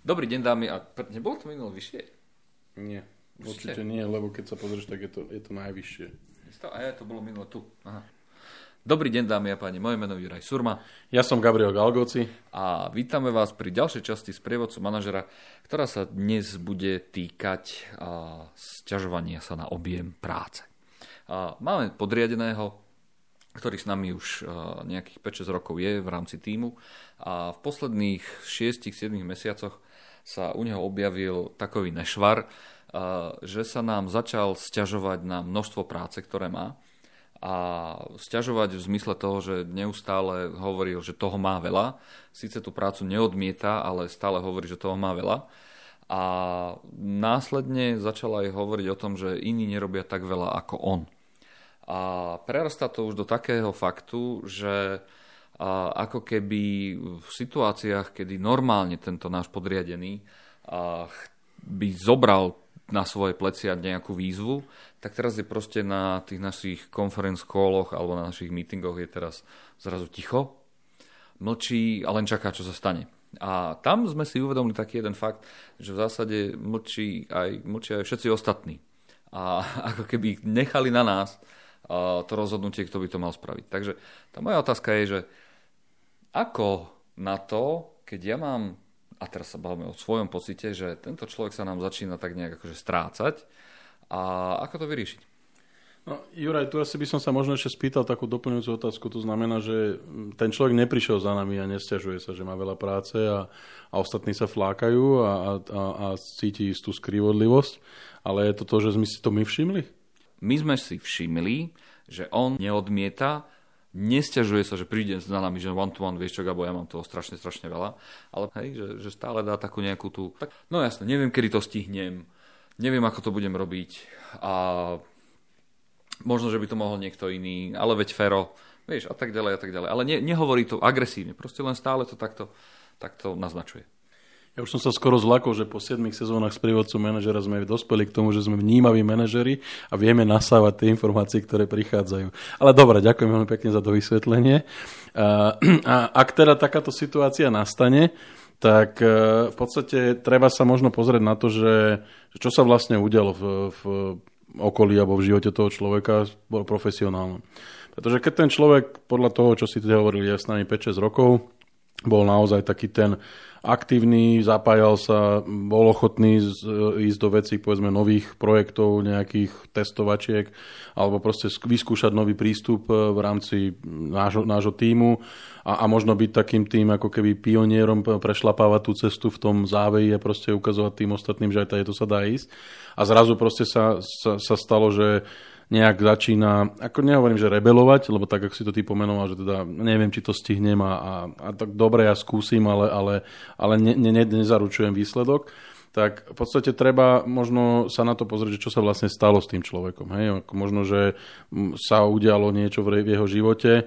Dobrý deň, dámy. A nebolo to minulé vyššie? Nie, určite nie, lebo keď sa pozrieš, tak je to, je to najvyššie. A ja, to bolo minulé tu. Aha. Dobrý deň, dámy a páni. Moje meno je Juraj Surma. Ja som Gabriel Galgoci. A vítame vás pri ďalšej časti z prievodcu manažera, ktorá sa dnes bude týkať a, sťažovania sa na objem práce. A, máme podriadeného, ktorý s nami už nejakých 5-6 rokov je v rámci týmu a v posledných 6-7 mesiacoch sa u neho objavil takový nešvar, že sa nám začal sťažovať na množstvo práce, ktoré má a sťažovať v zmysle toho, že neustále hovoril, že toho má veľa. Síce tú prácu neodmieta, ale stále hovorí, že toho má veľa. A následne začal aj hovoriť o tom, že iní nerobia tak veľa ako on. A prerastá to už do takého faktu, že ako keby v situáciách, kedy normálne tento náš podriadený by zobral na svoje plecia nejakú výzvu, tak teraz je proste na tých našich conference calloch alebo na našich meetingoch je teraz zrazu ticho, mlčí a len čaká, čo sa stane. A tam sme si uvedomili taký jeden fakt, že v zásade mlčí aj, mlčí aj všetci ostatní. A ako keby nechali na nás to rozhodnutie, kto by to mal spraviť. Takže tá moja otázka je, že ako na to, keď ja mám a teraz sa bavíme o svojom pocite, že tento človek sa nám začína tak nejak akože strácať a ako to vyriešiť? No, Juraj, tu asi by som sa možno ešte spýtal takú doplňujúcu otázku. To znamená, že ten človek neprišiel za nami a nestiažuje sa, že má veľa práce a, a ostatní sa flákajú a, a, a cíti istú skrivodlivosť, ale je to to, že sme si to my všimli? My sme si všimli, že on neodmieta Nesťažuje sa, že príde za nami, že one to one, vieš čo, Gabo, ja mám toho strašne, strašne veľa, ale hej, že, že stále dá takú nejakú tú, tak, no jasne, neviem, kedy to stihnem, neviem, ako to budem robiť a možno, že by to mohol niekto iný, ale veď Fero, vieš, a tak ďalej, a tak ďalej. Ale ne, nehovorí to agresívne, proste len stále to takto, takto naznačuje. Ja už som sa skoro zlakol, že po 7 sezónach s prívodcom manažera sme dospeli k tomu, že sme vnímaví manažeri a vieme nasávať tie informácie, ktoré prichádzajú. Ale dobre, ďakujem veľmi pekne za to vysvetlenie. A, a ak teda takáto situácia nastane, tak e, v podstate treba sa možno pozrieť na to, že čo sa vlastne udialo v, v okolí alebo v živote toho človeka profesionálne. Pretože keď ten človek, podľa toho, čo si tu hovorili, je s nami 5-6 rokov, bol naozaj taký ten aktívny, zapájal sa, bol ochotný ísť do vecí, povedzme, nových projektov, nejakých testovačiek, alebo proste vyskúšať nový prístup e, v rámci nášho, nášho týmu a, a možno byť takým tým ako keby pionierom, prešlapávať tú cestu v tom záveji a proste ukazovať tým ostatným, že aj tady to sa dá ísť. A zrazu proste sa, sa, sa stalo, že nejak začína, ako nehovorím, že rebelovať, lebo tak, ako si to ty pomenoval, že teda neviem, či to stihnem a, a, a tak dobre, ja skúsim, ale, ale, ale ne, ne, ne, nezaručujem výsledok tak v podstate treba možno sa na to pozrieť, že čo sa vlastne stalo s tým človekom. Hej? Možno, že sa udialo niečo v jeho živote, e,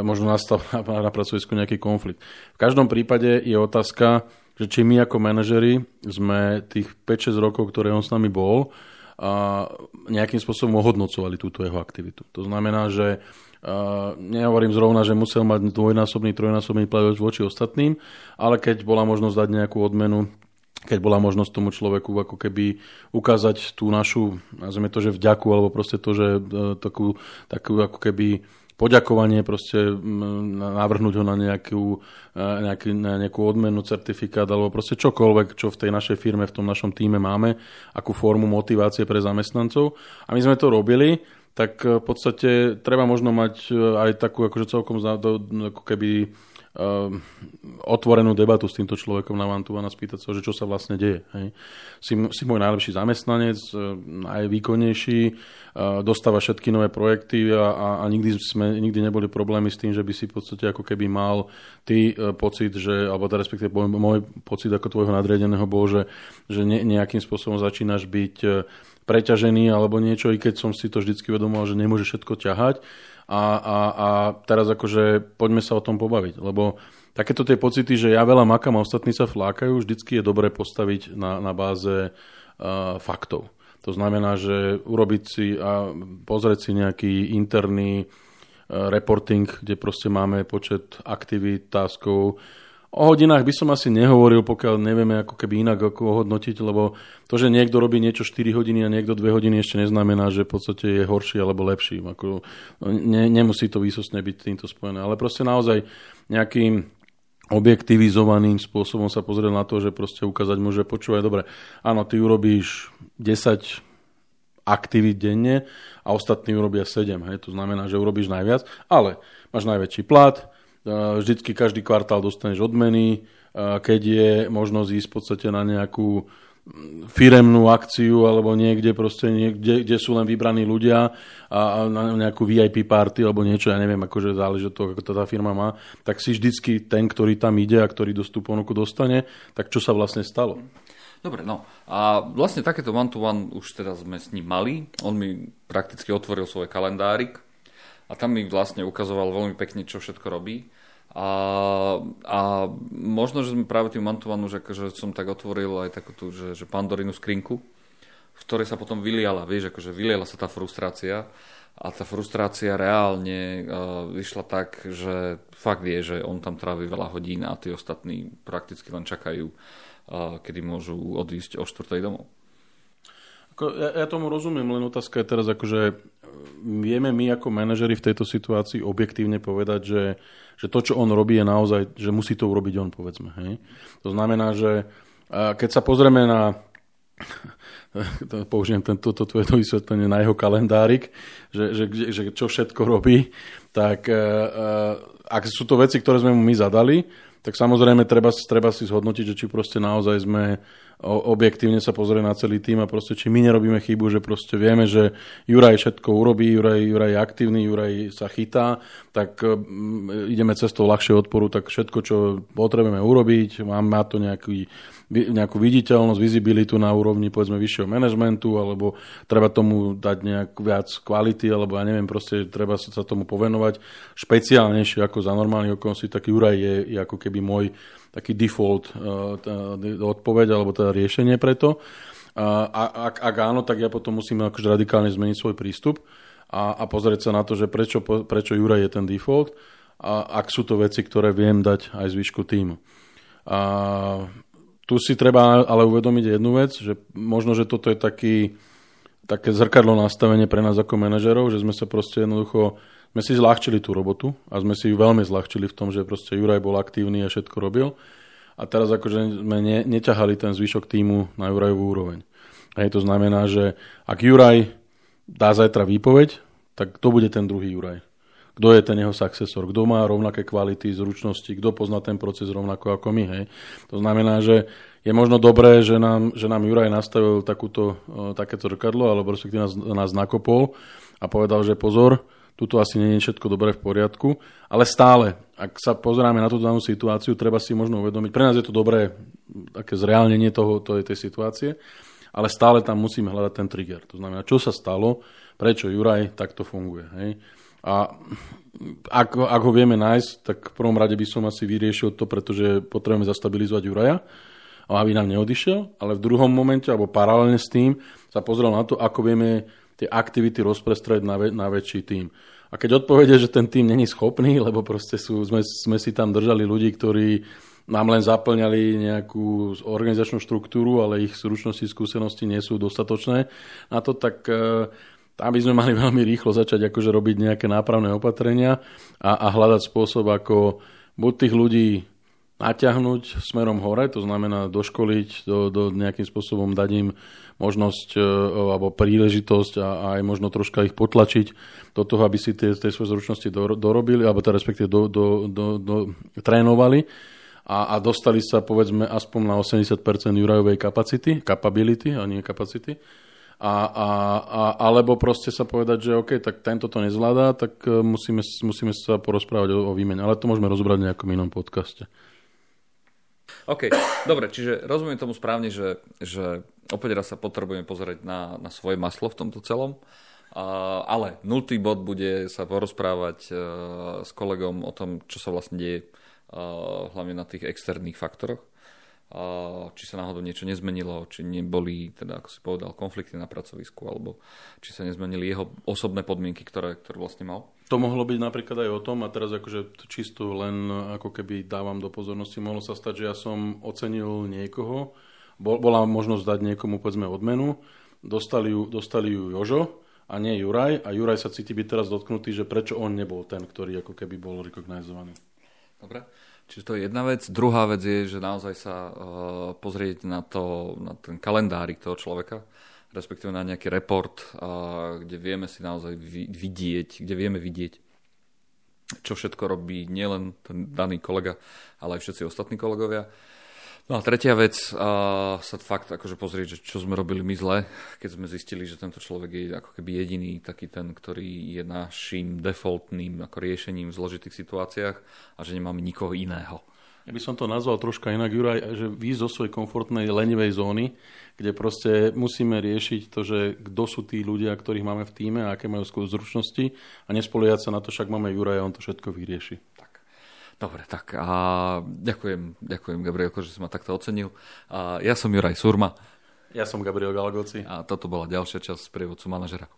možno nastal na pracovisku nejaký konflikt. V každom prípade je otázka, že či my ako manažeri sme tých 5-6 rokov, ktoré on s nami bol, a nejakým spôsobom ohodnocovali túto jeho aktivitu. To znamená, že Uh, nehovorím zrovna, že musel mať dvojnásobný, trojnásobný plat voči ostatným, ale keď bola možnosť dať nejakú odmenu, keď bola možnosť tomu človeku ako keby ukázať tú našu, nazvime to, že vďaku, alebo proste to, že uh, takú, takú ako keby poďakovanie, proste navrhnúť ho na nejakú, nejaký, na nejakú odmenu, certifikát alebo proste čokoľvek, čo v tej našej firme, v tom našom týme máme, akú formu motivácie pre zamestnancov. A my sme to robili, tak v podstate treba možno mať aj takú akože celkom ako keby Ehm, otvorenú debatu s týmto človekom na one a spýtať sa, že čo sa vlastne deje. Hej. Si, si môj najlepší zamestnanec, najvýkonnejší, e, dostáva všetky nové projekty a, a, a nikdy, sme, nikdy neboli problémy s tým, že by si v podstate ako keby mal ty e, pocit, že, alebo teda respektíve môj, pocit ako tvojho nadriadeného bol, že, že ne, nejakým spôsobom začínaš byť e, preťažený alebo niečo, i keď som si to vždycky vedomoval, že nemôže všetko ťahať a, a, a teraz akože poďme sa o tom pobaviť, lebo takéto tie pocity, že ja veľa makám a ostatní sa flákajú, vždycky je dobré postaviť na, na báze uh, faktov. To znamená, že urobiť si a pozrieť si nejaký interný uh, reporting, kde proste máme počet aktivít, taskov O hodinách by som asi nehovoril, pokiaľ nevieme ako keby inak ako ohodnotiť, lebo to, že niekto robí niečo 4 hodiny a niekto 2 hodiny ešte neznamená, že v podstate je horší alebo lepší. Ako, no, ne, nemusí to výsostne byť týmto spojené. Ale proste naozaj nejakým objektivizovaným spôsobom sa pozrieť na to, že proste ukázať mu, že počúvaj, dobre, áno, ty urobíš 10 aktivít denne a ostatní urobia 7. Hej? To znamená, že urobíš najviac, ale máš najväčší plat, Vždycky každý kvartál dostaneš odmeny, keď je možnosť ísť v podstate na nejakú mm, firemnú akciu alebo niekde proste, niekde, kde sú len vybraní ľudia a, na nejakú VIP party alebo niečo, ja neviem, akože záleží od toho, ako to tá firma má, tak si vždycky ten, ktorý tam ide a ktorý tú ponuku dostane, tak čo sa vlastne stalo? Dobre, no a vlastne takéto one-to-one už teda sme s ním mali. On mi prakticky otvoril svoj kalendárik a tam mi vlastne ukazoval veľmi pekne, čo všetko robí. A, a možno, že sme práve tým Mantovanú, že, že som tak otvoril aj takú tú, že, že pandorinu skrinku, v ktorej sa potom vyliala, vieš, akože vyliala sa tá frustrácia a tá frustrácia reálne uh, vyšla tak, že fakt vie, že on tam trávi veľa hodín a tí ostatní prakticky len čakajú, uh, kedy môžu odísť o 4. domov. Ja, ja tomu rozumiem, len otázka je teraz akože vieme my ako manažeri v tejto situácii objektívne povedať, že že to, čo on robí, je naozaj, že musí to urobiť on, povedzme. Hej? To znamená, že keď sa pozrieme na použijem toto tvoje vysvetlenie na jeho kalendárik, že, že, že čo všetko robí, tak ak sú to veci, ktoré sme mu my zadali, tak samozrejme treba, treba si zhodnotiť, že či proste naozaj sme objektívne sa pozrie na celý tým a proste či my nerobíme chybu, že proste vieme, že Juraj všetko urobí, Juraj, Juraj je aktívny, Juraj sa chytá, tak mm, ideme cestou ľahšie odporu, tak všetko, čo potrebujeme urobiť, má, má to nejaký nejakú viditeľnosť, vizibilitu na úrovni povedzme vyššieho manažmentu, alebo treba tomu dať nejak viac kvality, alebo ja neviem, proste treba sa tomu povenovať. Špeciálnejšie ako za normálnych okolností, tak Juraj je, je ako keby môj taký default uh, odpoveď alebo teda riešenie pre to. A ak, ak áno, tak ja potom musím akože radikálne zmeniť svoj prístup a, a pozrieť sa na to, že prečo, prečo Juraj je ten default a ak sú to veci, ktoré viem dať aj zvyšku týmu. A tu si treba ale uvedomiť jednu vec, že možno, že toto je taký, také zrkadlo nastavenie pre nás ako manažerov, že sme sa proste jednoducho, sme si zľahčili tú robotu a sme si ju veľmi zľahčili v tom, že proste Juraj bol aktívny a všetko robil. A teraz akože sme ne, neťahali ten zvyšok týmu na Jurajovú úroveň. Hej, to znamená, že ak Juraj dá zajtra výpoveď, tak to bude ten druhý Juraj kto je ten jeho successor, kto má rovnaké kvality, zručnosti, kto pozná ten proces rovnako ako my. Hej. To znamená, že je možno dobré, že nám, že nám Juraj nastavil takúto, takéto zrkadlo, alebo respektíve nás, nás nakopol a povedal, že pozor, tuto asi nie je všetko dobré v poriadku, ale stále, ak sa pozeráme na túto danú situáciu, treba si možno uvedomiť, pre nás je to dobré, také zreálnenie toho, tej, tej situácie, ale stále tam musíme hľadať ten trigger. To znamená, čo sa stalo, prečo Juraj takto funguje. Hej? A ak, ak ho vieme nájsť, tak v prvom rade by som asi vyriešil to, pretože potrebujeme zastabilizovať Juraja, aby nám neodišiel, ale v druhom momente, alebo paralelne s tým, sa pozrel na to, ako vieme tie aktivity rozprestrať na, na väčší tým. A keď odpovede, že ten tým není schopný, lebo proste sú, sme, sme si tam držali ľudí, ktorí nám len zaplňali nejakú organizačnú štruktúru, ale ich zručnosti, skúsenosti nie sú dostatočné na to, tak uh, tam by sme mali veľmi rýchlo začať akože robiť nejaké nápravné opatrenia a, a hľadať spôsob, ako buď tých ľudí naťahnuť smerom hore, to znamená doškoliť, do, do nejakým spôsobom dať im možnosť e, alebo príležitosť a, a aj možno troška ich potlačiť do toho, aby si tie, tie svoje zručnosti do, dorobili, alebo teda respektíve do, do, do, do, trénovali a, a dostali sa povedzme aspoň na 80% Jurajovej kapacity, capability a nie kapacity a, a, a, alebo proste sa povedať, že OK, tak tento to nezvládá, tak e, musíme, musíme sa porozprávať o, o výmene. Ale to môžeme rozbrať v nejakom inom podcaste. OK, dobre, čiže rozumiem tomu správne, že, že opäť raz sa potrebujeme pozrieť na, na svoje maslo v tomto celom. Uh, ale nultý bod bude sa porozprávať uh, s kolegom o tom, čo sa vlastne deje uh, hlavne na tých externých faktoroch či sa náhodou niečo nezmenilo, či neboli, teda ako si povedal, konflikty na pracovisku, alebo či sa nezmenili jeho osobné podmienky, ktoré, ktoré vlastne mal. To mohlo byť napríklad aj o tom, a teraz akože čisto len ako keby dávam do pozornosti, mohlo sa stať, že ja som ocenil niekoho, bola možnosť dať niekomu povedzme odmenu, dostali ju, dostali ju Jožo, a nie Juraj a Juraj sa cíti byť teraz dotknutý, že prečo on nebol ten, ktorý ako keby bol recognizovaný. Dobre. Čiže to je jedna vec. Druhá vec je, že naozaj sa uh, pozrieť na, to, na ten kalendárik toho človeka, respektíve na nejaký report, kde vieme si naozaj vidieť, kde vieme vidieť, čo všetko robí nielen ten daný kolega, ale aj všetci ostatní kolegovia. No a tretia vec, sa fakt akože pozrieť, že čo sme robili my zle, keď sme zistili, že tento človek je ako keby jediný taký ten, ktorý je našim defaultným ako riešením v zložitých situáciách a že nemáme nikoho iného. Ja by som to nazval troška inak, Juraj, že vy zo svojej komfortnej lenivej zóny, kde proste musíme riešiť to, že kto sú tí ľudia, ktorých máme v týme a aké majú zručnosti a nespoliehať sa na to, však máme Juraja, on to všetko vyrieši. Dobre, tak a ďakujem, ďakujem Gabrielko, že si ma takto ocenil. A ja som Juraj Surma. Ja som Gabriel Galagoci. A toto bola ďalšia časť z prievodcu manažera.